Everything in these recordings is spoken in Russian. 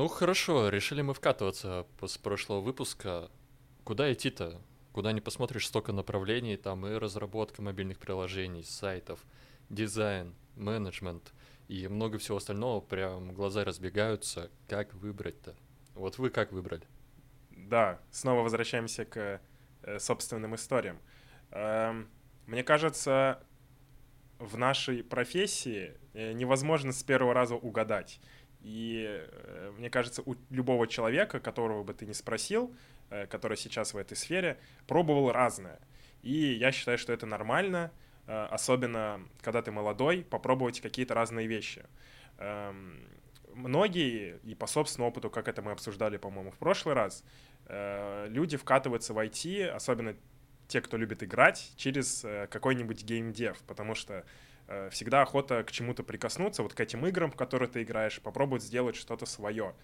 Ну хорошо, решили мы вкатываться с прошлого выпуска. Куда идти-то? Куда не посмотришь, столько направлений, там и разработка мобильных приложений, сайтов, дизайн, менеджмент и много всего остального, прям глаза разбегаются. Как выбрать-то? Вот вы как выбрали? Да, снова возвращаемся к э, собственным историям. Эм, мне кажется, в нашей профессии э, невозможно с первого раза угадать. И э, мне кажется, у любого человека, которого бы ты не спросил, э, который сейчас в этой сфере, пробовал разное. И я считаю, что это нормально, особенно когда ты молодой, попробовать какие-то разные вещи. Эм, многие, и по собственному опыту, как это мы обсуждали, по-моему, в прошлый раз, люди вкатываются в IT, особенно те, кто любит играть, через э, какой-нибудь геймдев, потому что э, всегда охота к чему-то прикоснуться, вот к этим играм, в которые ты играешь, попробовать сделать что-то свое.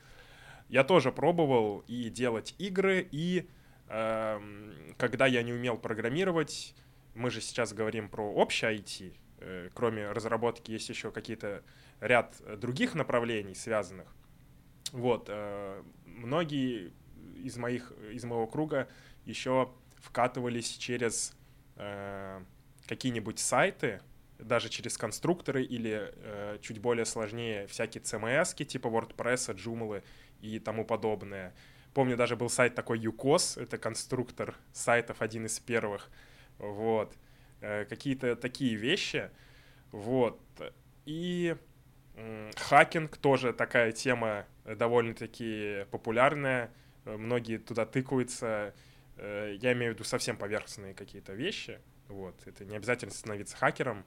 Я тоже пробовал и делать игры, и э, когда я не умел программировать, мы же сейчас говорим про общее IT, э, кроме разработки есть еще какие-то ряд других направлений связанных. Вот, э, многие из моих, из моего круга еще вкатывались через э, какие-нибудь сайты, даже через конструкторы или э, чуть более сложнее всякие CMS, типа WordPress, Joomla и тому подобное. Помню, даже был сайт такой UCOS, это конструктор сайтов, один из первых. Вот. Э, какие-то такие вещи. Вот. И э, хакинг тоже такая тема довольно-таки популярная. Многие туда тыкаются Э, я имею в виду совсем поверхностные какие-то вещи. Вот. Это не обязательно становиться хакером,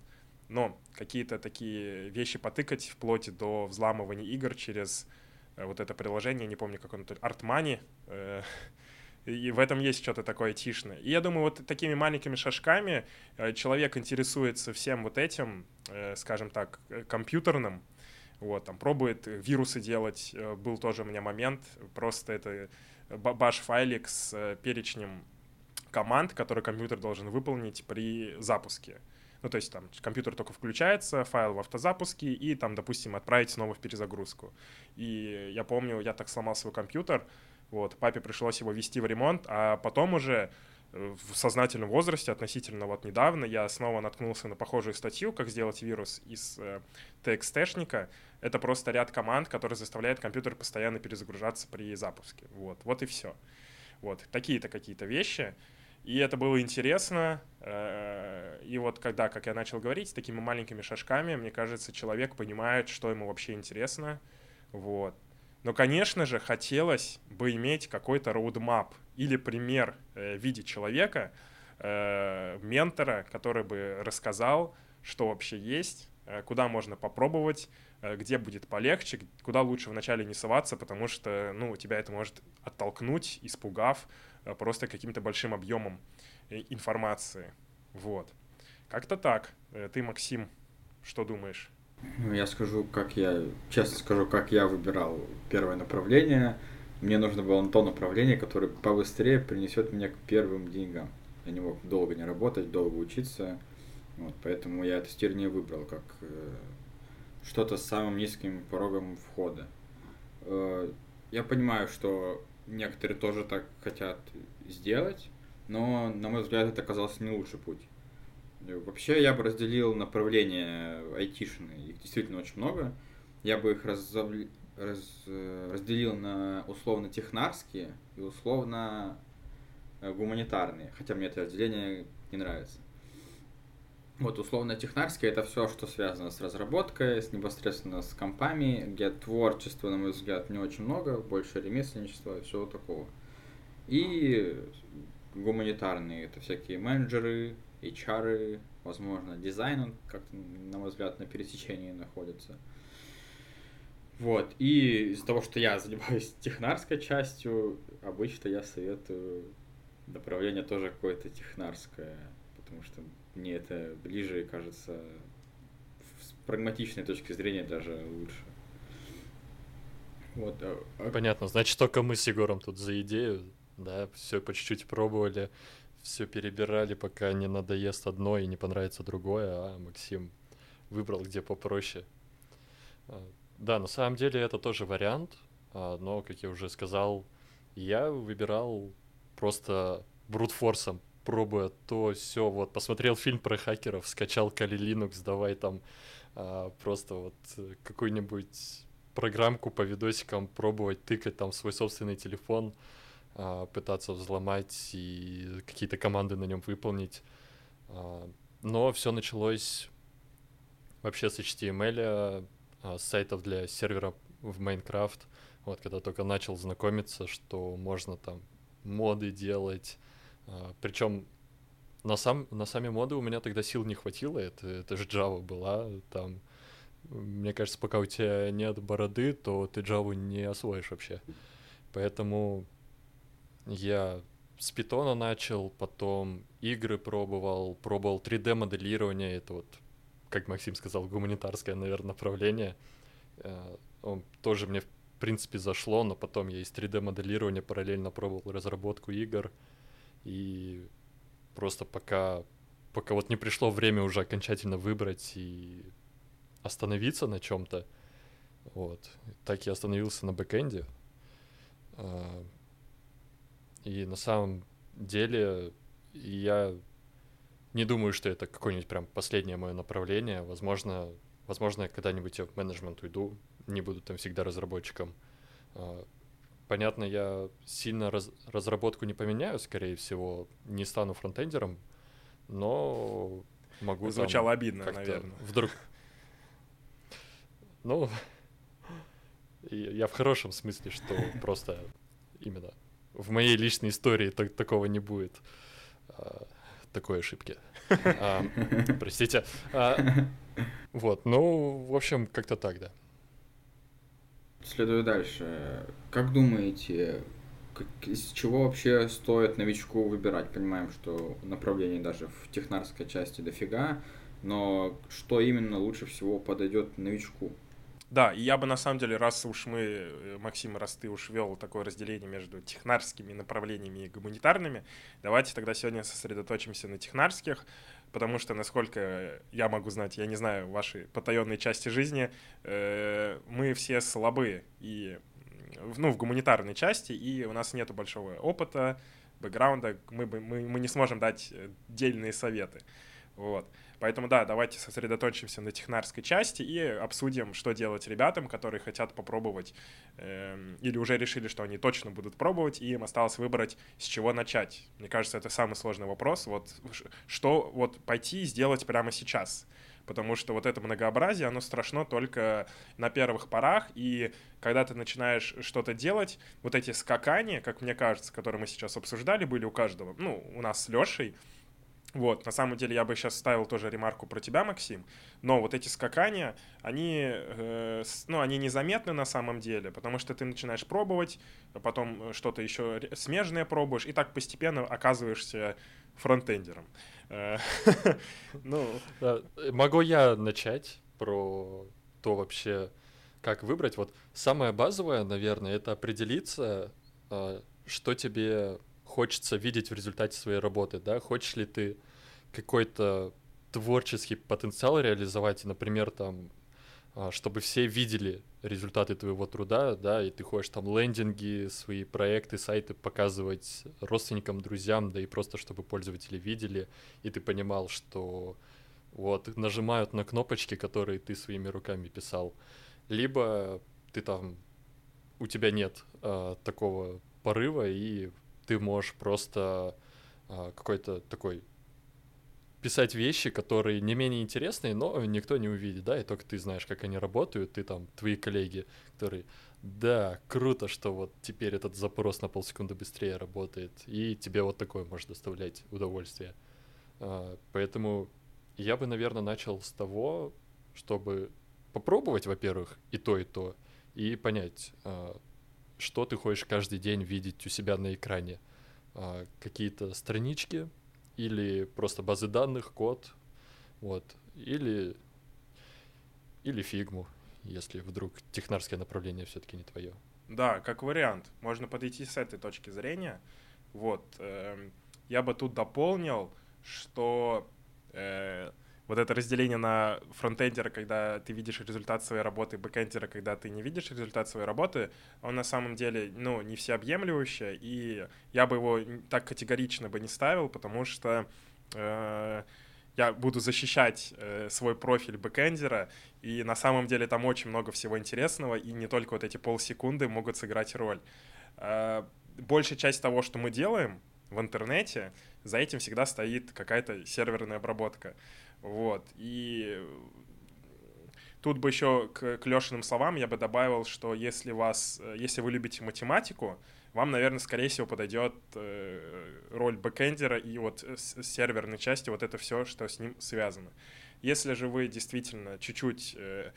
но какие-то такие вещи потыкать вплоть до взламывания игр через э, вот это приложение, не помню, как оно, Artmoney, э, и в этом есть что-то такое тишное. И я думаю, вот такими маленькими шажками человек интересуется всем вот этим, скажем так, компьютерным, вот, там, пробует вирусы делать. Был тоже у меня момент, просто это баш-файлик с э, перечнем команд, которые компьютер должен выполнить при запуске. Ну, то есть там компьютер только включается, файл в автозапуске, и там, допустим, отправить снова в перезагрузку. И я помню, я так сломал свой компьютер, вот, папе пришлось его вести в ремонт, а потом уже э, в сознательном возрасте, относительно вот недавно, я снова наткнулся на похожую статью, как сделать вирус из э, TXT-шника, это просто ряд команд, который заставляет компьютер постоянно перезагружаться при запуске. Вот, вот и все. Вот, такие-то какие-то вещи. И это было интересно. Э, и вот когда, как я начал говорить, с такими маленькими шажками, мне кажется, человек понимает, что ему вообще интересно. Вот. Но, конечно же, хотелось бы иметь какой-то роудмап или пример э, в виде человека, э, ментора, который бы рассказал, что вообще есть, куда можно попробовать, где будет полегче, куда лучше вначале не соваться, потому что, ну, тебя это может оттолкнуть, испугав просто каким-то большим объемом э, информации. Вот. Как-то так. Ты, Максим, что думаешь? Ну, я скажу, как я, честно скажу, как я выбирал первое направление. Мне нужно было то направление, которое побыстрее принесет меня к первым деньгам. Я не мог долго не работать, долго учиться. Вот, поэтому я тестирование выбрал как что-то с самым низким порогом входа. Э, я понимаю, что некоторые тоже так хотят сделать, но, на мой взгляд, это оказался не лучший путь. Э, вообще, я бы разделил направления айтишные, их действительно очень много. Я бы их разов... раз... Э, разделил на условно-технарские и условно-гуманитарные, хотя мне это разделение не нравится. Вот условно технарский это все, что связано с разработкой, с непосредственно с компами, где творчества, на мой взгляд, не очень много, больше ремесленничества и всего такого. И гуманитарные, это всякие менеджеры, HR, возможно, дизайн, он как-то, на мой взгляд, на пересечении находится. Вот, и из-за того, что я занимаюсь технарской частью, обычно я советую направление тоже какое-то технарское, потому что мне это ближе, кажется, с прагматичной точки зрения даже лучше. Вот. А, а Понятно, значит, только мы с Егором тут за идею, да, все по чуть-чуть пробовали, все перебирали, пока не надоест одно и не понравится другое, а Максим выбрал, где попроще. А, да, на самом деле это тоже вариант. но, как я уже сказал, я выбирал просто брутфорсом, пробуя то все вот посмотрел фильм про хакеров, скачал Kali Linux, давай там а, просто вот какую-нибудь программку по видосикам пробовать тыкать там свой собственный телефон, а, пытаться взломать и какие-то команды на нем выполнить. А, но все началось вообще с HTML, а, с сайтов для сервера в Minecraft. Вот когда только начал знакомиться, что можно там моды делать. Причем на, сам, на сами моды у меня тогда сил не хватило, это, это же Java была, там, мне кажется, пока у тебя нет бороды, то ты Java не освоишь вообще. Поэтому я с питона начал, потом игры пробовал, пробовал 3D-моделирование, это вот, как Максим сказал, гуманитарское, наверное, направление. Э, он тоже мне, в принципе, зашло, но потом я из 3D-моделирования параллельно пробовал разработку игр, и просто пока, пока вот не пришло время уже окончательно выбрать и остановиться на чем-то, вот, так я остановился на бэкэнде, а, и на самом деле я не думаю, что это какое-нибудь прям последнее мое направление. Возможно, возможно, я когда-нибудь в менеджмент уйду, не буду там всегда разработчиком. Понятно, я сильно раз, разработку не поменяю, скорее всего, не стану фронтендером, но могу Звучало обидно, наверное. Вдруг... Ну, я в хорошем смысле, что просто именно в моей личной истории так, такого не будет. А, такой ошибки. А, простите. А, вот, ну, в общем, как-то так, да. Следую дальше. Как думаете, как, из чего вообще стоит новичку выбирать? Понимаем, что направлений даже в технарской части дофига, но что именно лучше всего подойдет новичку? Да, и я бы на самом деле, раз уж мы, э, Максим, раз ты уж вел такое разделение между технарскими направлениями и гуманитарными, давайте тогда сегодня сосредоточимся на технарских, потому что, насколько я могу знать, я не знаю ваши потаенные части жизни, э, мы все слабы и ну, в гуманитарной части, и у нас нет большого опыта, бэкграунда, мы, мы, мы не сможем дать э, дельные советы. Вот. Поэтому да, давайте сосредоточимся на технарской части и обсудим, что делать ребятам, которые хотят попробовать э, или уже решили, что они точно будут пробовать, и им осталось выбрать, с чего начать. Мне кажется, это самый сложный вопрос. Вот что вот пойти и сделать прямо сейчас потому что вот это многообразие, оно страшно только на первых порах, и когда ты начинаешь что-то делать, вот эти скакания, как мне кажется, которые мы сейчас обсуждали, были у каждого, ну, у нас с Лешей, вот, на самом деле я бы сейчас ставил тоже ремарку про тебя, Максим, но вот эти скакания, они, э, ну, они незаметны на самом деле, потому что ты начинаешь пробовать, потом что-то еще смежное пробуешь, и так постепенно оказываешься фронтендером. Э, ну... Могу я начать про то вообще, как выбрать? Вот самое базовое, наверное, это определиться, э, что тебе хочется видеть в результате своей работы, да, хочешь ли ты какой-то творческий потенциал реализовать, например, там, а, чтобы все видели результаты твоего труда, да, и ты хочешь там лендинги, свои проекты, сайты показывать родственникам, друзьям, да и просто чтобы пользователи видели, и ты понимал, что вот нажимают на кнопочки, которые ты своими руками писал, либо ты там у тебя нет а, такого порыва и ты можешь просто а, какой-то такой писать вещи, которые не менее интересные, но никто не увидит, да, и только ты знаешь, как они работают, ты там, твои коллеги, которые, да, круто, что вот теперь этот запрос на полсекунды быстрее работает, и тебе вот такое может доставлять удовольствие. А, поэтому я бы, наверное, начал с того, чтобы попробовать, во-первых, и то, и то, и понять, а, что ты хочешь каждый день видеть у себя на экране. А, какие-то странички или просто базы данных, код, вот, или, или фигму, если вдруг технарское направление все-таки не твое. Да, как вариант. Можно подойти с этой точки зрения. Вот. Э, я бы тут дополнил, что э, вот это разделение на фронтендера, когда ты видишь результат своей работы, бэкендера, когда ты не видишь результат своей работы, он на самом деле, ну, не всеобъемлющий, и я бы его так категорично бы не ставил, потому что э, я буду защищать э, свой профиль бэкендера, и на самом деле там очень много всего интересного, и не только вот эти полсекунды могут сыграть роль. Э, большая часть того, что мы делаем в интернете, за этим всегда стоит какая-то серверная обработка. Вот. И тут бы еще к, к Лешиным словам я бы добавил, что если, вас, если вы любите математику, вам, наверное, скорее всего подойдет э, роль бэкэндера и вот с серверной части вот это все, что с ним связано. Если же вы действительно чуть-чуть э, э,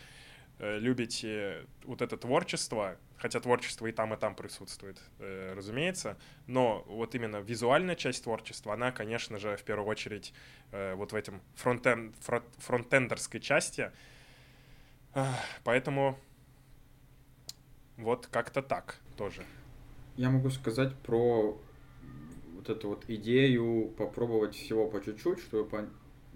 любите вот это творчество, хотя творчество и там, и там присутствует, э, разумеется, но вот именно визуальная часть творчества, она, конечно же, в первую очередь э, вот в этом фронтен, фронтендерской части, поэтому вот как-то так тоже. Я могу сказать про вот эту вот идею попробовать всего по чуть-чуть, чтобы,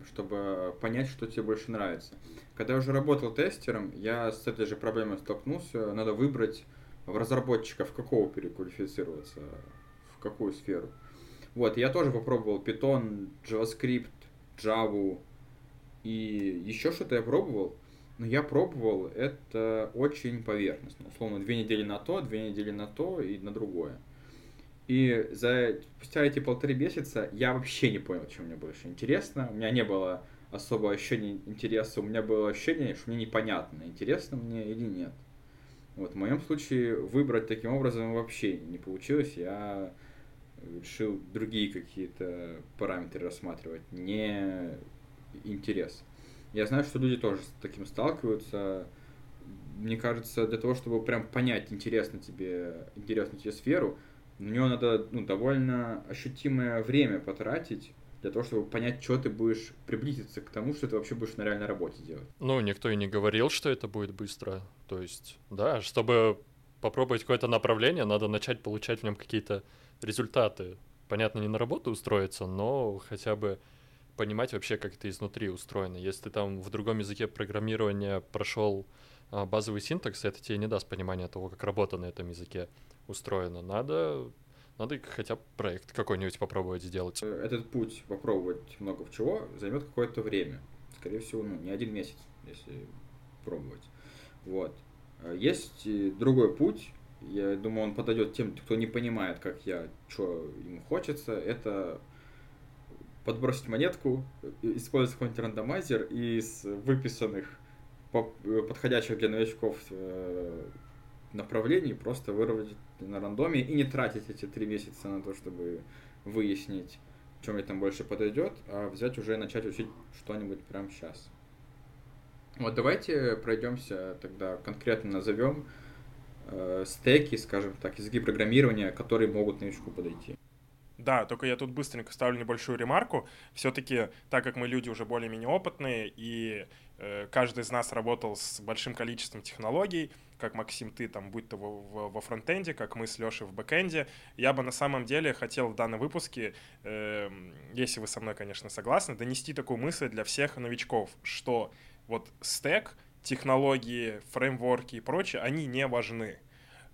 чтобы понять, что тебе больше нравится. Когда я уже работал тестером, я с этой же проблемой столкнулся. Надо выбрать в разработчиков какого переквалифицироваться, в какую сферу. Вот, я тоже попробовал Python, JavaScript, Java и еще что-то я пробовал. Но я пробовал это очень поверхностно. Условно, две недели на то, две недели на то и на другое. И за спустя эти полторы месяца я вообще не понял, чем мне больше интересно. У меня не было особого ощущения интереса. У меня было ощущение, что мне непонятно, интересно мне или нет. Вот, в моем случае выбрать таким образом вообще не получилось. Я решил другие какие-то параметры рассматривать, не интерес. Я знаю, что люди тоже с таким сталкиваются. Мне кажется, для того, чтобы прям понять, интересно тебе, интересно тебе сферу, на нее надо ну, довольно ощутимое время потратить, для того, чтобы понять, что ты будешь приблизиться к тому, что ты вообще будешь на реальной работе делать. Ну, никто и не говорил, что это будет быстро. То есть, да, чтобы попробовать какое-то направление, надо начать получать в нем какие-то результаты. Понятно, не на работу устроиться, но хотя бы понимать вообще, как это изнутри устроено. Если ты там в другом языке программирования прошел а, базовый синтакс, это тебе не даст понимания того, как работа на этом языке устроена. Надо надо хотя бы проект какой-нибудь попробовать сделать. Э, этот путь попробовать много в чего займет какое-то время. Скорее всего, ну, не один месяц, если пробовать. Вот. Э, есть другой путь. Я думаю, он подойдет тем, кто не понимает, как я, что ему хочется. Это подбросить монетку, использовать какой-нибудь рандомайзер и из выписанных подходящих для новичков э, направлений просто выровнять на рандоме и не тратить эти три месяца на то, чтобы выяснить, чем мне там больше подойдет, а взять уже и начать учить что-нибудь прямо сейчас. Вот давайте пройдемся тогда конкретно назовем э, стеки, скажем так, языки программирования, которые могут новичку подойти. Да, только я тут быстренько ставлю небольшую ремарку. Все-таки, так как мы люди уже более-менее опытные, и э, каждый из нас работал с большим количеством технологий, как Максим, ты там, будь то во, во фронтенде, как мы с Лешей в бэкенде, я бы на самом деле хотел в данном выпуске, э, если вы со мной, конечно, согласны, донести такую мысль для всех новичков, что вот стек, технологии, фреймворки и прочее, они не важны.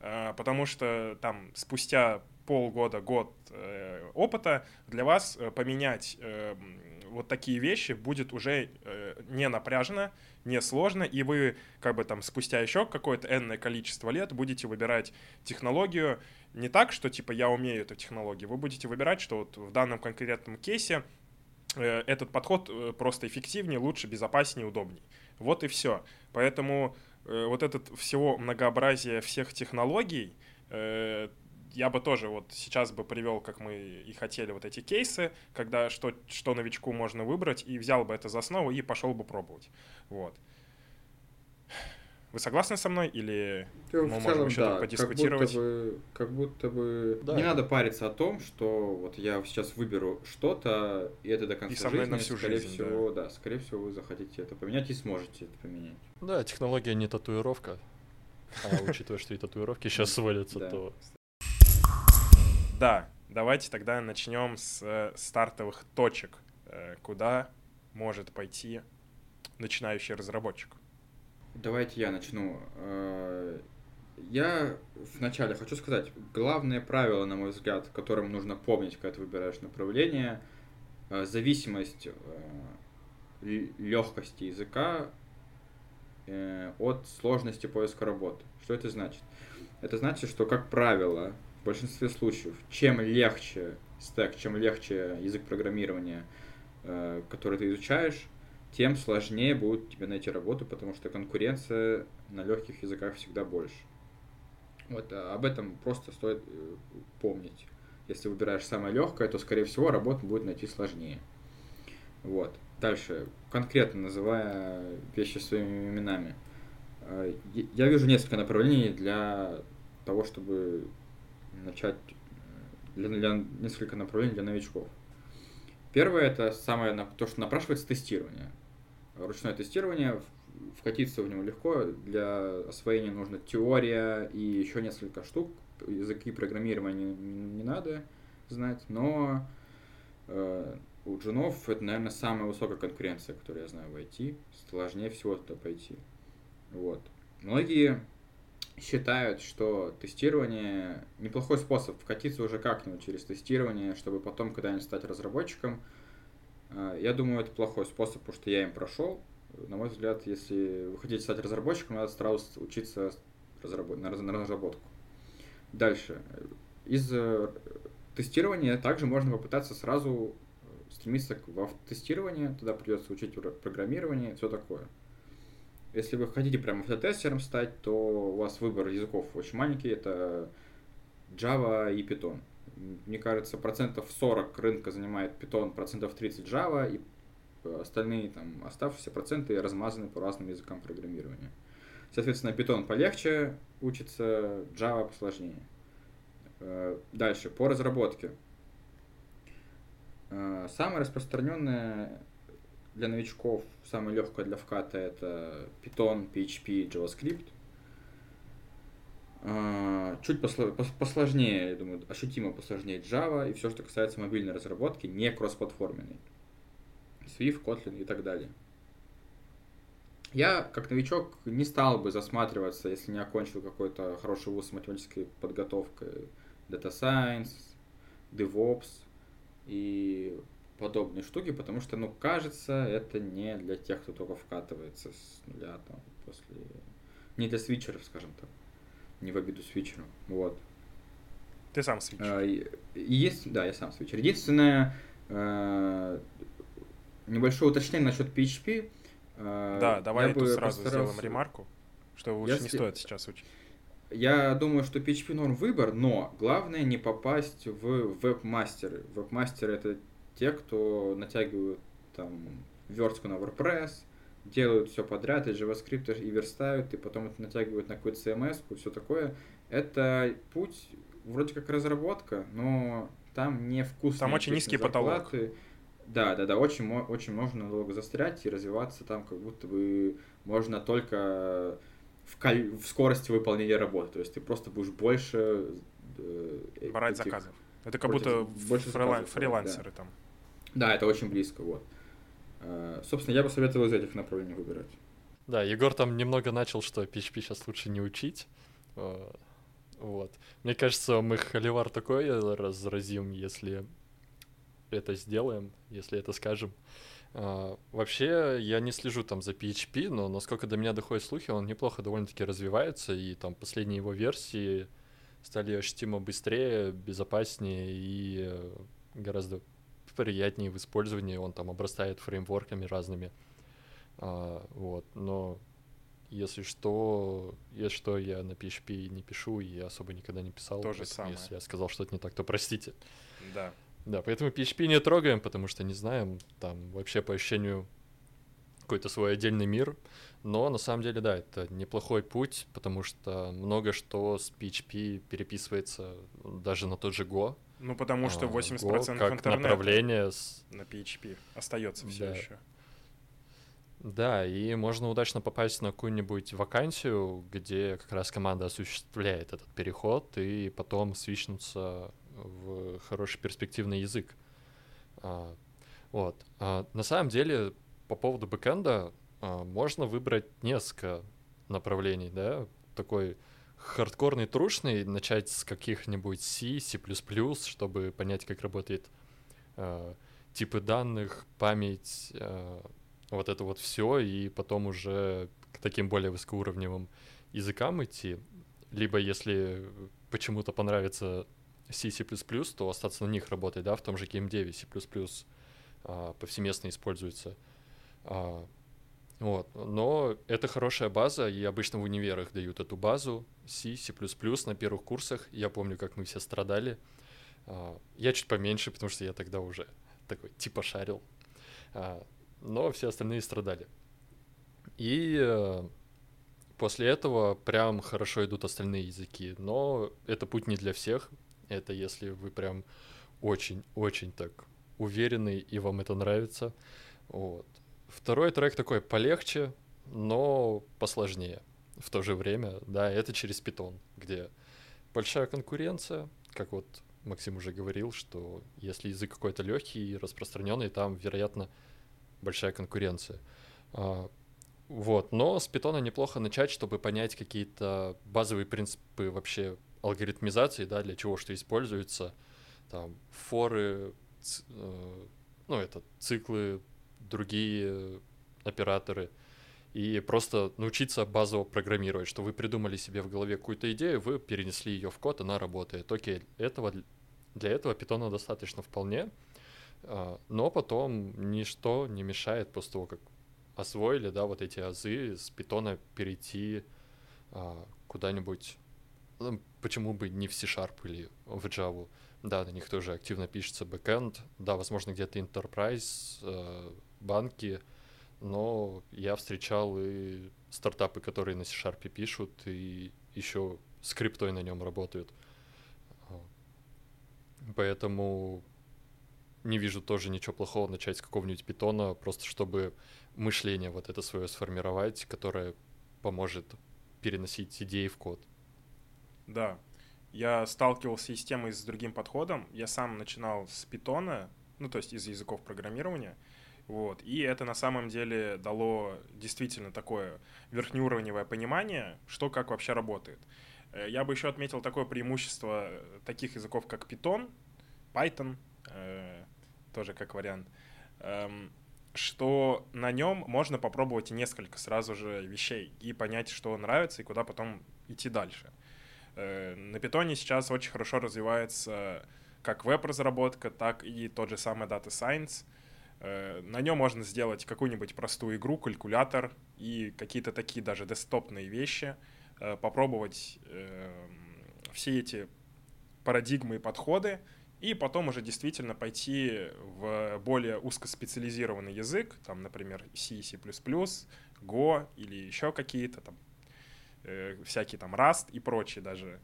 Э, потому что там спустя полгода, год э, опыта, для вас э, поменять э, вот такие вещи будет уже э, не напряжно, не сложно, и вы как бы там спустя еще какое-то энное количество лет будете выбирать технологию не так, что типа я умею эту технологию, вы будете выбирать, что вот в данном конкретном кейсе э, этот подход э, просто эффективнее, лучше, безопаснее, удобнее. Вот и все. Поэтому э, вот этот всего многообразие всех технологий, э, я бы тоже вот сейчас бы привел, как мы и хотели, вот эти кейсы, когда что, что новичку можно выбрать, и взял бы это за основу и пошел бы пробовать. Вот. Вы согласны со мной или Ты, мы можем еще да, подискутировать? Как будто бы, как будто бы да, не надо париться о том, что вот я сейчас выберу что-то, и это до конца и со мной жизни, на всю скорее жизнь, всего, да. да, скорее всего вы захотите это поменять и сможете это поменять. Да, технология не татуировка. А учитывая, что и татуировки сейчас сводятся, то да, давайте тогда начнем с э, стартовых точек, э, куда может пойти начинающий разработчик? Давайте я начну. Э, я вначале хочу сказать, главное правило, на мой взгляд, которым нужно помнить, когда ты выбираешь направление, зависимость легкости языка от сложности поиска работы. Что это значит? Это значит, что, как правило, в большинстве случаев, чем легче стек, чем легче язык программирования, который ты изучаешь, тем сложнее будет тебе найти работу, потому что конкуренция на легких языках всегда больше. Вот, а об этом просто стоит э, помнить. Если выбираешь самое легкое, то, скорее всего, работу будет найти сложнее. Вот. Дальше, конкретно называя вещи своими именами. Э, я вижу несколько направлений для того, чтобы начать, э, для, для несколько направлений для новичков. Первое это самое то, что напрашивается тестирование ручное тестирование, вкатиться в него легко. Для освоения нужна теория и еще несколько штук. Языки программирования не, не надо знать, но э, у джунов это, наверное, самая высокая конкуренция, которую я знаю в IT. Сложнее всего туда пойти. Вот. Многие считают, что тестирование неплохой способ вкатиться уже как-нибудь через тестирование, чтобы потом когда-нибудь стать разработчиком – а, я думаю, это плохой способ, потому что я им прошел. На мой взгляд, если вы хотите стать разработчиком, надо сразу учиться разработ... на разработку. Дальше. Из э, тестирования также можно попытаться сразу стремиться к автотестированию, тогда придется учить программирование, все такое. Если вы хотите прям автотестером стать, то у вас выбор языков очень маленький, это Java и Python мне кажется, процентов 40 рынка занимает Python, процентов 30 Java, и остальные там оставшиеся проценты размазаны по разным языкам программирования. Соответственно, Python полегче учится, Java посложнее. Э, дальше, по разработке. Э, самое распространенное для новичков, самое легкое для вката это Python, PHP, JavaScript – а, чуть посложнее, я думаю, ощутимо посложнее Java и все, что касается мобильной разработки, не кроссплатформенной. Swift, Kotlin и так далее. Я, как новичок, не стал бы засматриваться, если не окончил какой-то хороший вуз с математической подготовкой, Data Science, DevOps и подобные штуки, потому что, ну, кажется, это не для тех, кто только вкатывается с нуля, там, после... Не для свитчеров, скажем так не в обиду свитчеру. Вот. Ты сам свитчер. А, есть, да, я сам свитчер. Единственное, а, небольшое уточнение насчет PHP. А, да, давай я тут сразу постарался... сделаем ремарку, что лучше Если... не стоит сейчас учить. Я думаю, что PHP норм выбор, но главное не попасть в веб-мастеры. Веб-мастеры это те, кто натягивают там верстку на WordPress, делают все подряд, и JavaScript, и верстают, и потом это натягивают на какую-то CMS, и все такое. Это путь вроде как разработка, но там не вкусно. Там очень низкий потолок. Да, да, да, очень, очень можно долго застрять и развиваться там, как будто бы можно только в, кол- в скорости выполнения работы. То есть ты просто будешь больше э, брать этих, заказов. Это как будто больше фрила- фрилансеры да. там. Да, это очень близко, вот. Э, собственно, я бы советовал из этих направлений выбирать. Да, Егор там немного начал, что PHP сейчас лучше не учить. Э, вот. Мне кажется, мы холивар такой разразим, если это сделаем, если это скажем. Uh, вообще, я не слежу там за PHP, но насколько до меня доходят слухи, он неплохо довольно-таки развивается, и там последние его версии стали ощутимо быстрее, безопаснее и гораздо приятнее в использовании, он там обрастает фреймворками разными. А, вот, но если что, если что, я на PHP не пишу и особо никогда не писал. То же самое. Если я сказал что-то не так, то простите. Да. Да, поэтому PHP не трогаем, потому что не знаем, там вообще по ощущению какой-то свой отдельный мир. Но на самом деле, да, это неплохой путь, потому что много что с PHP переписывается даже на тот же Go. Ну, потому что 80% а, Go как интернета направление с... на PHP остается все да. еще. Да, и можно удачно попасть на какую-нибудь вакансию, где как раз команда осуществляет этот переход, и потом свичнуться в хороший перспективный язык. А, вот. А, на самом деле, по поводу бэкэнда, можно выбрать несколько направлений, да, такой хардкорный, трушный, начать с каких-нибудь C, C++, чтобы понять, как работает э, типы данных, память, э, вот это вот все, и потом уже к таким более высокоуровневым языкам идти. Либо если почему-то понравится C, C++, то остаться на них работать, да, в том же GameDev C++ э, повсеместно используется. Э, вот. Но это хорошая база, и обычно в универах дают эту базу C, C++ на первых курсах. Я помню, как мы все страдали. А, я чуть поменьше, потому что я тогда уже такой типа шарил. А, но все остальные страдали. И э, после этого прям хорошо идут остальные языки. Но это путь не для всех. Это если вы прям очень-очень так уверены и вам это нравится. Вот. Второй трек такой полегче, но посложнее в то же время. Да, это через питон, где большая конкуренция, как вот Максим уже говорил, что если язык какой-то легкий и распространенный, там, вероятно, большая конкуренция. А, вот, но с питона неплохо начать, чтобы понять какие-то базовые принципы вообще алгоритмизации, да, для чего что используется, там, форы, э, ну, это циклы другие операторы, и просто научиться базово программировать, что вы придумали себе в голове какую-то идею, вы перенесли ее в код, она работает. Окей, этого, для этого питона достаточно вполне, а, но потом ничто не мешает после того, как освоили, да, вот эти азы, с питона перейти а, куда-нибудь, ну, почему бы не в C-Sharp или в Java, да, на них тоже активно пишется бэкэнд, да, возможно, где-то Enterprise, э, банки, но я встречал и стартапы, которые на C-Sharp пишут, и еще скриптой на нем работают. Поэтому не вижу тоже ничего плохого начать с какого-нибудь питона, просто чтобы мышление вот это свое сформировать, которое поможет переносить идеи в код. Да, я сталкивался и с тем, и с другим подходом. Я сам начинал с питона, ну, то есть из языков программирования, вот. И это на самом деле дало действительно такое верхнеуровневое понимание, что как вообще работает. Э, я бы еще отметил такое преимущество таких языков, как Python, Python, э, тоже как вариант, э, что на нем можно попробовать несколько сразу же вещей и понять, что нравится и куда потом идти дальше. Э, на Python сейчас очень хорошо развивается как веб-разработка, так и тот же самый Data Science — Э, на нем можно сделать какую-нибудь простую игру, калькулятор и какие-то такие даже десктопные вещи, э, попробовать эм, все эти парадигмы и подходы, и потом уже действительно пойти в более узкоспециализированный язык, там, например, C, C++, Go или еще какие-то там, э, всякие там Rust и прочие даже.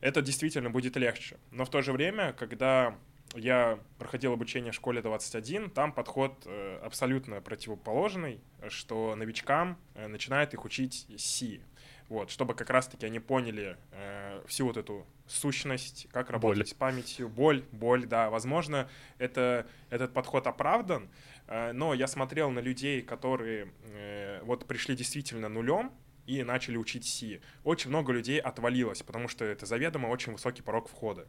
Это действительно будет легче. Но в то же время, когда я проходил обучение в школе 21, там подход э, абсолютно противоположный, что новичкам э, начинают их учить C. Вот, чтобы как раз-таки они поняли э, всю вот эту сущность, как работать боль. с памятью, боль, боль, да, возможно, это, этот подход оправдан, э, но я смотрел на людей, которые э, вот пришли действительно нулем, и начали учить C. Очень много людей отвалилось, потому что это заведомо очень высокий порог входа.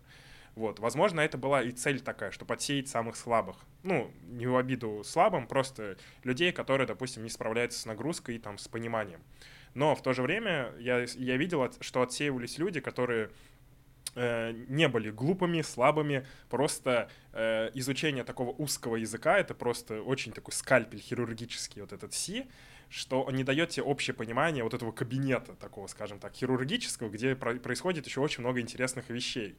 Вот, возможно, это была и цель такая, что подсеять самых слабых. Ну, не в обиду слабым, просто людей, которые, допустим, не справляются с нагрузкой и там с пониманием. Но в то же время я, я видел, что отсеивались люди, которые э, не были глупыми, слабыми, просто э, изучение такого узкого языка — это просто очень такой скальпель хирургический, вот этот Си, что не дает тебе общее понимание вот этого кабинета такого, скажем так, хирургического, где про- происходит еще очень много интересных вещей.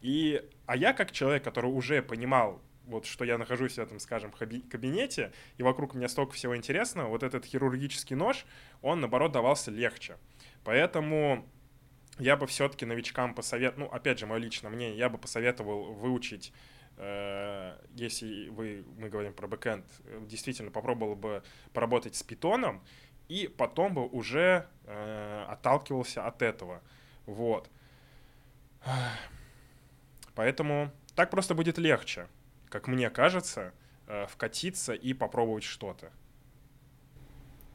И, а я как человек, который уже понимал, вот что я нахожусь в этом, скажем, кабинете, и вокруг меня столько всего интересного, вот этот хирургический нож, он, наоборот, давался легче. Поэтому я бы все-таки новичкам посоветовал, ну, опять же, мое личное мнение, я бы посоветовал выучить э, если вы, мы говорим про бэкэнд, действительно попробовал бы поработать с питоном, и потом бы уже э, отталкивался от этого. Вот. Поэтому так просто будет легче, как мне кажется, э, вкатиться и попробовать что-то.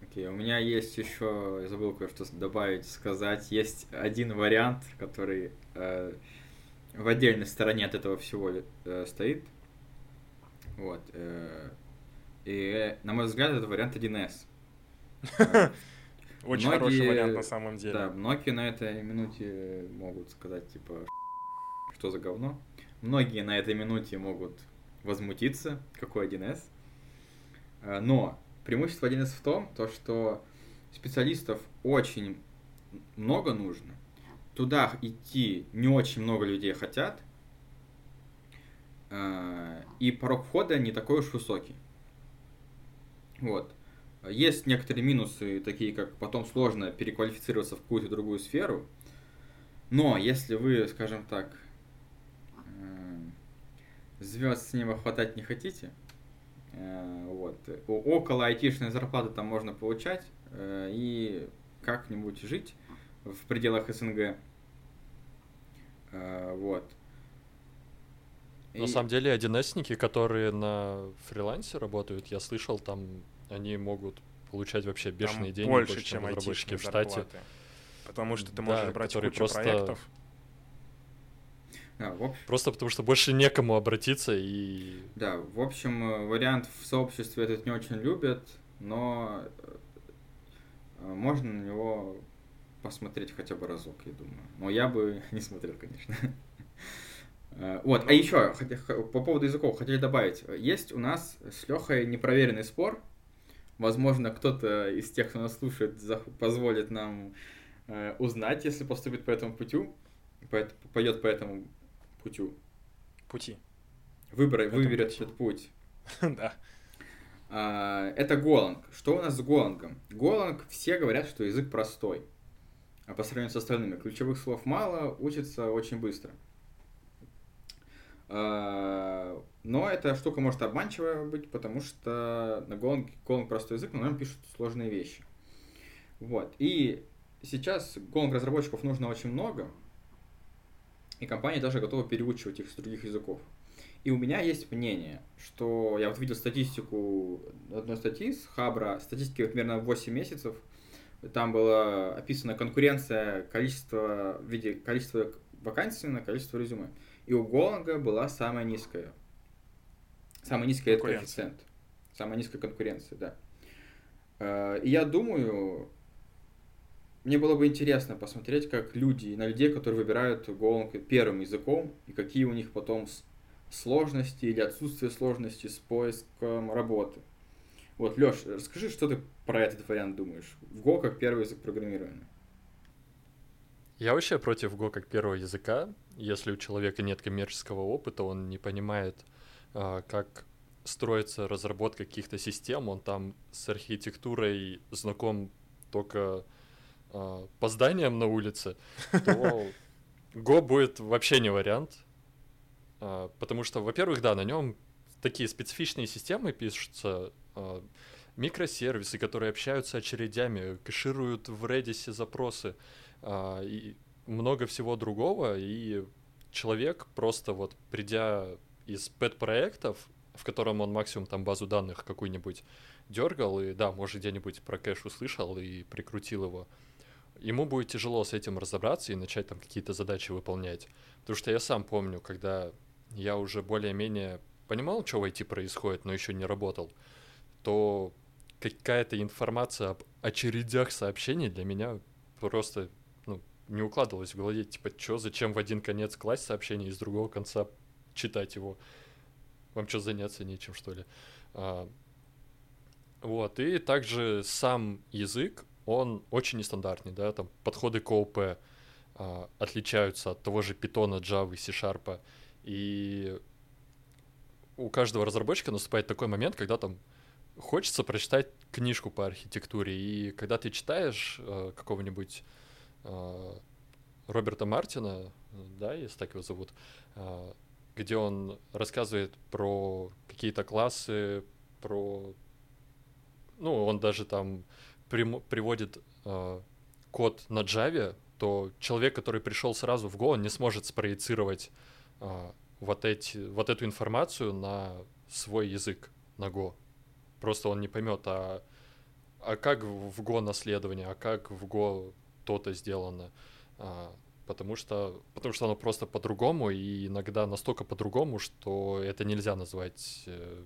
Окей, у меня есть еще, я забыл кое-что добавить, сказать. Есть один вариант, который э, в отдельной стороне от этого всего э, стоит. Вот. Э, и, на мой взгляд, это вариант 1С. Очень хороший вариант на самом деле. Да, многие на этой минуте могут сказать, типа, что за говно. Многие на этой минуте могут возмутиться, какой 1С. Э, но преимущество 1С в том, то, что специалистов очень много нужно. Туда идти не очень много людей хотят. Э, и порог входа не такой уж высокий. Вот. Есть некоторые минусы, такие как потом сложно переквалифицироваться в какую-то другую сферу. Но если вы, скажем так, звезд с неба хватать не хотите, э, вот, около айтишной зарплаты там можно получать э, и как-нибудь жить в пределах СНГ. Вот. На и... самом деле, 1С-ники, которые на фрилансе работают, я слышал, там они могут получать вообще бешеные там деньги, больше, больше чем разработчики в штате. Зарплаты. Потому что ты можешь да, брать кучу просто... проектов. Да, в Просто потому что больше некому обратиться и... Да, в общем, э, вариант в сообществе этот не очень любят, но э, можно на него посмотреть хотя бы разок, я думаю. Но я бы не смотрел, конечно. Э, вот, а еще по поводу языков хотели добавить. Есть у нас с Лехой непроверенный спор Возможно, кто-то из тех, кто нас слушает, позволит нам узнать, если поступит по этому путю, по, пойдет по этому путю. Пути. Выбор, выберет пути. этот путь. Да. А, это Голанг. Что у нас с Голангом? Голанг, все говорят, что язык простой. А по сравнению с остальными, ключевых слов мало, учится очень быстро. А, но эта штука может обманчивая быть, потому что на Golang, Golang простой язык, но нам пишут сложные вещи. Вот. И сейчас Golang разработчиков нужно очень много, и компания даже готова переучивать их с других языков. И у меня есть мнение, что я вот видел статистику одной статьи с Хабра, статистики примерно 8 месяцев, там была описана конкуренция количества, в виде количества вакансий на количество резюме. И у Голанга была самая низкая. Самый низкий это коэффициент. Самая низкая конкуренция, да. Э, и я думаю, мне было бы интересно посмотреть, как люди, на людей, которые выбирают Голанг первым языком, и какие у них потом сложности или отсутствие сложности с поиском работы. Вот, Леш, расскажи, что ты про этот вариант думаешь? В Go как первый язык программирования. Я вообще против Go как первого языка. Если у человека нет коммерческого опыта, он не понимает, а, как строится разработка каких-то систем, он там с архитектурой знаком только а, по зданиям на улице, то Go будет вообще не вариант. А, потому что, во-первых, да, на нем такие специфичные системы пишутся, микросервисы, которые общаются очередями, кэшируют в Redis запросы. А, и много всего другого, и человек просто вот придя из пэт-проектов, в котором он максимум там базу данных какую-нибудь дергал, и да, может где-нибудь про кэш услышал и прикрутил его, ему будет тяжело с этим разобраться и начать там какие-то задачи выполнять. Потому что я сам помню, когда я уже более-менее понимал, что в IT происходит, но еще не работал, то какая-то информация об очередях сообщений для меня просто не укладывалось в голове, типа, что, зачем в один конец класть сообщение, из другого конца читать его? Вам что, заняться нечем, что ли? А, вот, и также сам язык, он очень нестандартный, да, там подходы к ООП а, отличаются от того же питона, Java, C-Sharp, и у каждого разработчика наступает такой момент, когда там хочется прочитать книжку по архитектуре, и когда ты читаешь э, какого-нибудь Э, Роберта Мартина, да, если так его зовут, э, где он рассказывает про какие-то классы, про... Ну, он даже там приводит э, код на Java, то человек, который пришел сразу в Go, он не сможет спроецировать вот, эти, вот эту информацию на свой язык, на Go. Просто он не поймет, а а как в Go наследование, а как в Go то-то сделано. А, потому что, потому что оно просто по-другому, и иногда настолько по-другому, что это нельзя назвать э,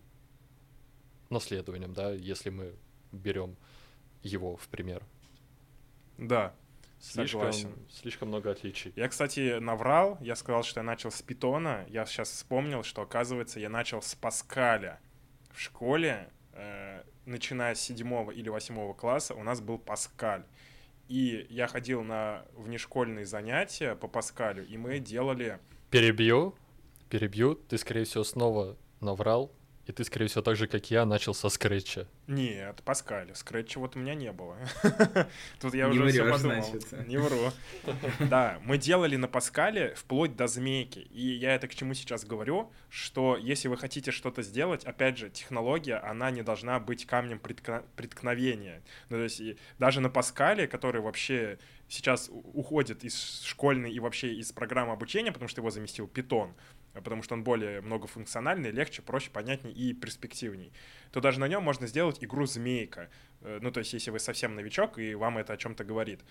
наследованием, да, если мы берем его в пример. Да, Слишком, Согласен. слишком много отличий. Я, кстати, наврал. Я сказал, что я начал с питона. Я сейчас вспомнил, что, оказывается, я начал с Паскаля. В школе, э, начиная с седьмого или восьмого класса, у нас был Паскаль. И я ходил на внешкольные занятия по Паскалю, и мы делали... Перебью, перебью, ты, скорее всего, снова наврал, и ты, скорее всего, так же, как я, начал со скретча. Нет, Паскаль. Скретча вот у меня не было. Тут я уже все врёшь, подумал. значит. Не вру. Да, мы делали на Паскале вплоть до змейки. И я это к чему сейчас говорю, что если вы хотите что-то сделать, опять же, технология, она не должна быть камнем преткно- преткновения. Ну, то есть даже на Паскале, который вообще сейчас уходит из школьной и вообще из программы обучения, потому что его заместил Python, а потому что он более многофункциональный, легче, проще, понятнее и перспективней, то даже на нем можно сделать игру «Змейка». Э, Ну, то есть, если вы совсем новичок, и вам это о чем-то говорит.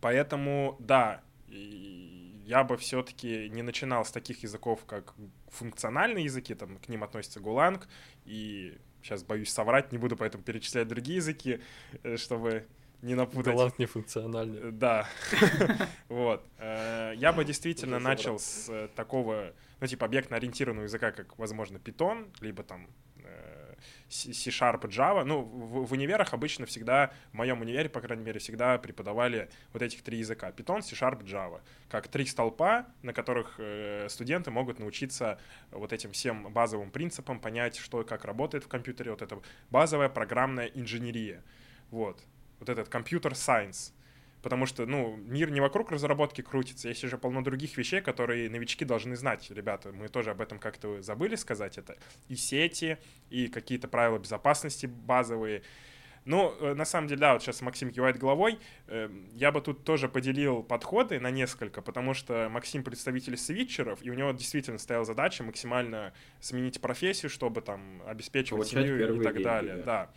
Поэтому, да, я бы все-таки не начинал с таких языков, как функциональные языки, там к ним относится Golang, и сейчас боюсь соврать, не буду поэтому перечислять другие языки, э, чтобы не напутать. Голланд нефункциональный. Э, Да. Вот. Э, Я бы действительно начал с э, такого, ну, типа, объектно-ориентированного языка, как, возможно, Python, либо там C-Sharp, Java. Ну, в в универах обычно всегда, в моем универе, по крайней мере, всегда преподавали вот этих три языка. Python, C-Sharp, Java. Как три столпа, на которых э, студенты могут научиться вот этим всем базовым принципам, понять, что и как работает в компьютере. Вот это базовая программная инженерия. Вот вот этот компьютер science. Потому что, ну, мир не вокруг разработки крутится, есть уже полно других вещей, которые новички должны знать. Ребята, мы тоже об этом как-то забыли сказать это. И сети, и какие-то правила безопасности базовые. Ну, э, на самом деле, да, вот сейчас Максим кивает головой. Э, Я бы тут тоже поделил подходы на несколько, потому что Максим представитель свитчеров, и у него действительно стояла задача максимально сменить профессию, чтобы там обеспечивать Получать семью и так деньги, далее. да. Да.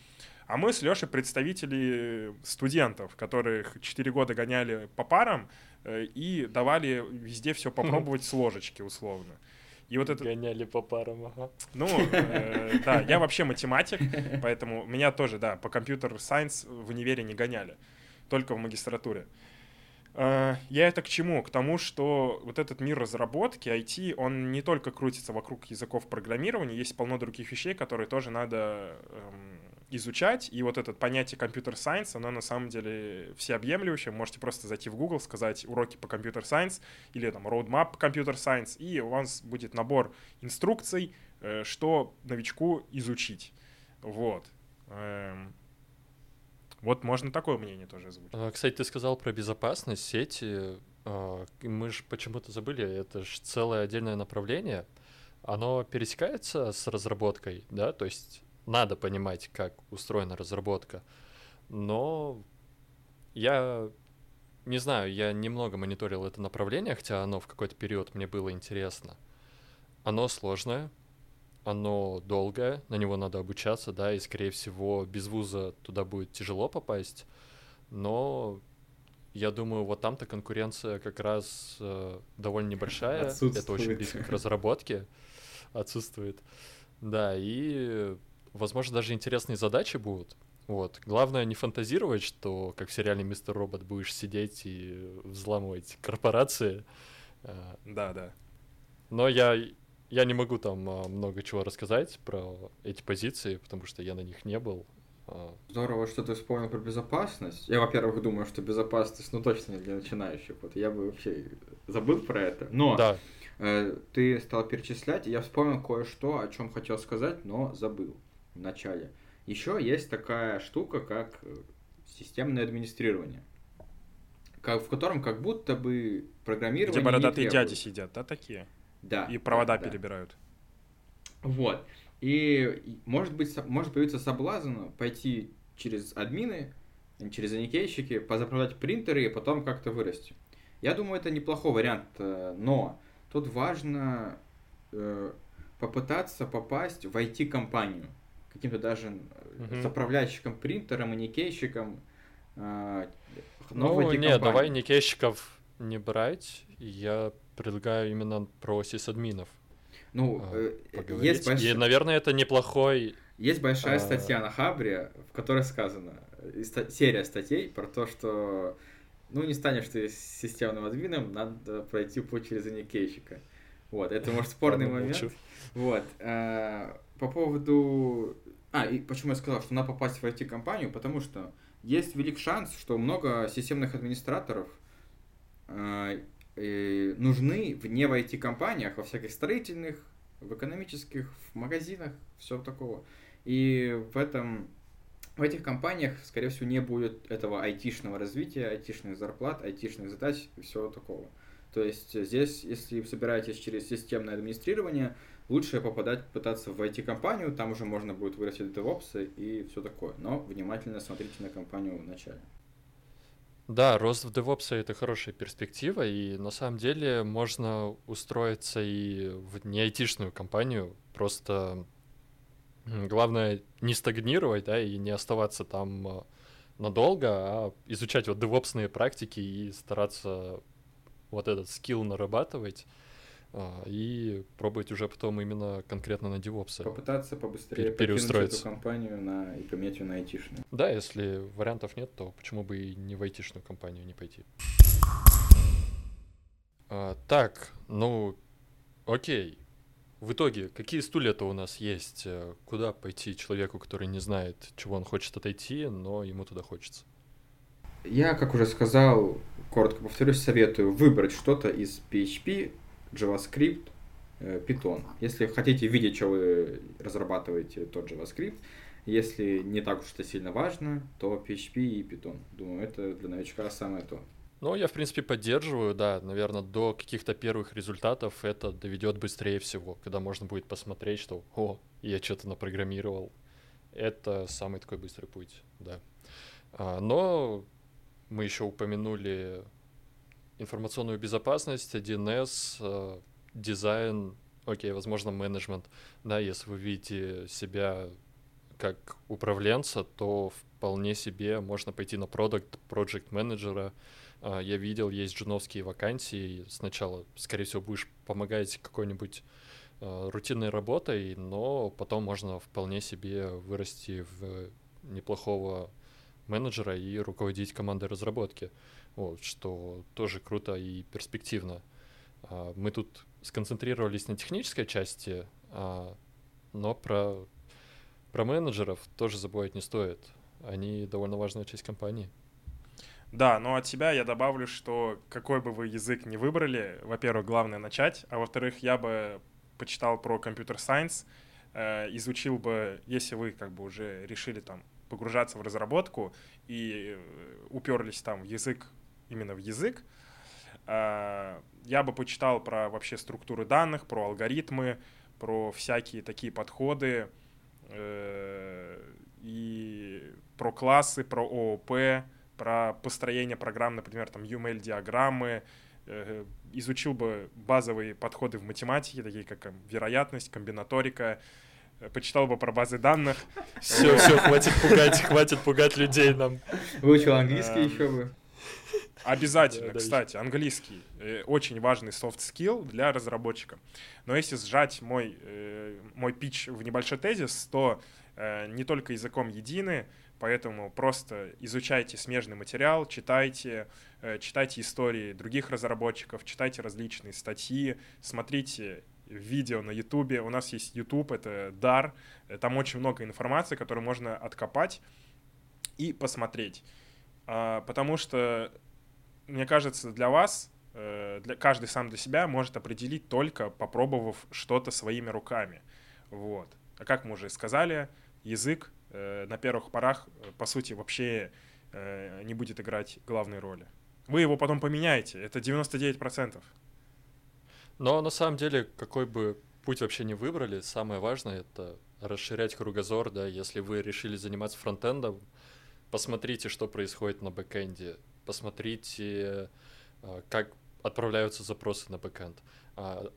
А мы с Лешей представители студентов, которых 4 года гоняли по парам э, и давали везде все попробовать с ложечки, условно. И вот это, Гоняли по парам, ага. ну, э, да, я вообще математик, поэтому меня тоже, да, по компьютер сайенс в универе не гоняли, только в магистратуре. Э, Я это к чему? К тому, что вот этот мир разработки, IT, он не только крутится вокруг языков программирования, есть полно других вещей, которые тоже надо эм, изучать. И вот это понятие computer science, оно на самом деле всеобъемлющее. Можете просто зайти в Google, сказать уроки по computer science или там roadmap computer science, и у вас будет набор инструкций, э, что новичку изучить. Вот. Эм, Вот можно такое мнение тоже озвучить. А, Кстати, ты сказал про безопасность сети. А, Мы же почему-то забыли, это же целое отдельное направление. Оно пересекается с разработкой, да, то есть надо понимать, как устроена разработка. Но я не знаю, я немного мониторил это направление, хотя оно в какой-то период мне было интересно. Оно сложное, оно долгое, на него надо обучаться, да, и, скорее всего, без вуза туда будет тяжело попасть, но я думаю, вот там-то конкуренция как раз э, довольно небольшая, это очень Отсутствует. близко к разработке, отсутствует, да, и, возможно, даже интересные задачи будут, вот. Главное не фантазировать, что, как в сериале «Мистер Робот» будешь сидеть и взламывать корпорации, э, Да, да. но я, я не могу там а, много чего рассказать про эти позиции, потому что я на них не был. А, Здорово, что ты вспомнил про безопасность. Я, во-первых, думаю, что безопасность, ну, точно не для начинающих. Вот я бы вообще забыл про это. Но Да, э, ты стал перечислять, и я вспомнил кое-что, о чем хотел сказать, но забыл в начале. Еще есть такая штука, как э, системное администрирование, как, в котором как будто бы программирование Где бородатые дяди сидят, да, такие? Да. И провода да, перебирают. Вот. И может быть, может появиться соблазн пойти через админы, через аникейщики, позаправлять принтеры и потом как-то вырасти. Я думаю, это неплохой вариант, э, но тут важно э, попытаться попасть в IT-компанию, каким-то даже угу. заправляющим принтером и никейщиком э, Ну, нет, давай никейщиков не брать. Я предлагаю именно про сисадминов. Ну, э, есть больш... И, наверное, это неплохой... Есть большая а... статья на Хабре, в которой сказано, серия статей про то, что ну, не станешь ты системным админом, надо пройти путь через аникейщика. Вот, это, может, спорный момент. Вот. Э, по поводу... А, и почему я сказал, что надо попасть в IT-компанию, потому что есть велик шанс, что много системных администраторов э, нужны вне в IT-компаниях, во всяких строительных, в экономических, в магазинах, все такого. И в этом в этих компаниях, скорее всего, не будет этого айтишного развития, айтишных зарплат, айтишных задач и всего такого. То есть здесь, если собираетесь через системное администрирование, лучше попадать, пытаться в IT-компанию, там уже можно будет вырастить DevOps и все такое. Но внимательно смотрите на компанию в начале. Да, рост в DevOps это хорошая перспектива, и на самом деле можно устроиться и в не айтишную компанию, просто главное не стагнировать, да, и не оставаться там э, надолго, а изучать вот девопсные практики и стараться вот этот скилл нарабатывать а, и пробовать уже потом именно конкретно на девопсы. Попытаться побыстрее переустроиться эту компанию на, и поменять ее на айтишную. Да, если вариантов нет, то почему бы и не в айтишную компанию не пойти. А, так, ну, окей, в итоге, какие стулья-то у нас есть? Э, куда пойти человеку, который не знает, чего он хочет отойти, но ему туда хочется? Я, как уже сказал, коротко повторюсь, советую выбрать что-то из PHP, JavaScript, э, Python. Если хотите видеть, что вы разрабатываете, тот JavaScript. Если не так уж это сильно важно, то PHP и Python. Думаю, это для новичка самое то. Ну, я, в принципе, поддерживаю, да, наверное, до каких-то первых результатов это доведет быстрее всего, когда можно будет посмотреть, что, о, я что-то напрограммировал. Это самый такой быстрый путь, да. А, но мы еще упомянули информационную безопасность, 1С, а, дизайн, окей, возможно, менеджмент. Да, если вы видите себя как управленца, то вполне себе можно пойти на продукт, project менеджера а, я видел, есть джуновские вакансии. Сначала, скорее всего, будешь помогать какой-нибудь а, рутинной работой, но потом можно вполне себе вырасти в неплохого менеджера и руководить командой разработки. Вот, что тоже круто и перспективно. А, мы тут сконцентрировались на технической части, но про, про менеджеров тоже забывать не стоит. Они довольно важная часть компании. Да, но от себя я добавлю, что какой бы вы язык ни выбрали, во-первых, главное начать, а во-вторых, я бы почитал про компьютер сайенс, э, изучил бы, если вы как бы уже решили там погружаться в разработку и э, уперлись там в язык, именно в язык, э, я бы почитал про вообще структуры данных, про алгоритмы, про всякие такие подходы э, и про классы, про ООП, про построение программ, например, там UML-диаграммы, э, изучил бы базовые подходы в математике, такие как вероятность, комбинаторика, почитал бы про базы данных. Все, все, хватит пугать, хватит пугать людей нам. Выучил английский эм, еще бы. Обязательно, кстати, английский э, очень важный soft skill для разработчика. Но если сжать мой, мой пич в небольшой тезис, то не только языком едины, Поэтому просто изучайте смежный материал, читайте, э, читайте истории других разработчиков, читайте различные статьи, смотрите видео на Ютубе. У нас есть YouTube, это дар. Там очень много информации, которую можно откопать и посмотреть. А, потому что, мне кажется, для вас, э, для, каждый сам для себя может определить только попробовав что-то своими руками. Вот. А как мы уже сказали, язык Э, на первых порах, э, по сути, вообще не будет играть главной роли. Вы его потом поменяете, это 99%. Но на самом деле, какой бы путь вообще не выбрали, самое важное — это расширять кругозор, да, если вы решили заниматься фронтендом, посмотрите, что происходит на бэкэнде, посмотрите, как отправляются запросы на бэкэнд, а,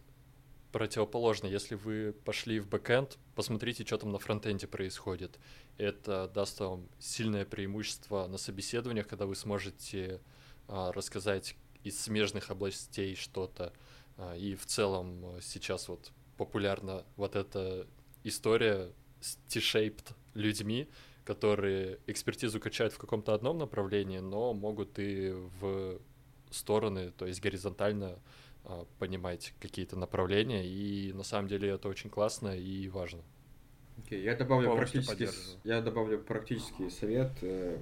противоположно. Если вы пошли в бэкэнд, посмотрите, что там на фронтенде происходит. Это даст вам сильное преимущество на собеседованиях, когда вы сможете а, рассказать из смежных областей что-то. А, и в целом а, сейчас вот популярна вот эта история с T-shaped людьми, которые экспертизу качают в каком-то одном направлении, но могут и в стороны, то есть горизонтально а, понимать какие-то направления, и на самом деле это очень классно и важно. Okay, я добавлю практический, я добавлю практический совет. Э,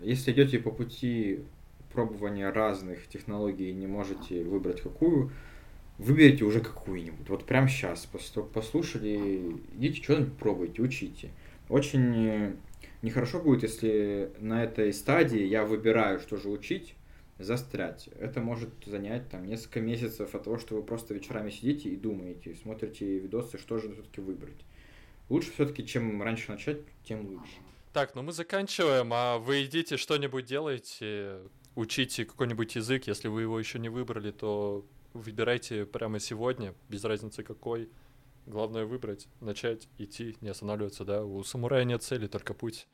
если идете по пути пробования разных технологий и не можете выбрать какую, выберите уже какую-нибудь. Вот прямо сейчас, после того, послушали, идите что-нибудь пробуйте, учите. Очень э, нехорошо будет, если на этой стадии я выбираю, что же учить, застрять. Это может занять там несколько месяцев от того, что вы просто вечерами сидите и думаете, смотрите видосы, что же все-таки выбрать. Лучше все-таки, чем раньше начать, тем лучше. Так, ну мы заканчиваем, а вы идите что-нибудь делаете, учите какой-нибудь язык, если вы его еще не выбрали, то выбирайте прямо сегодня, без разницы какой. Главное выбрать, начать, идти, не останавливаться, да. У самурая нет цели, только путь.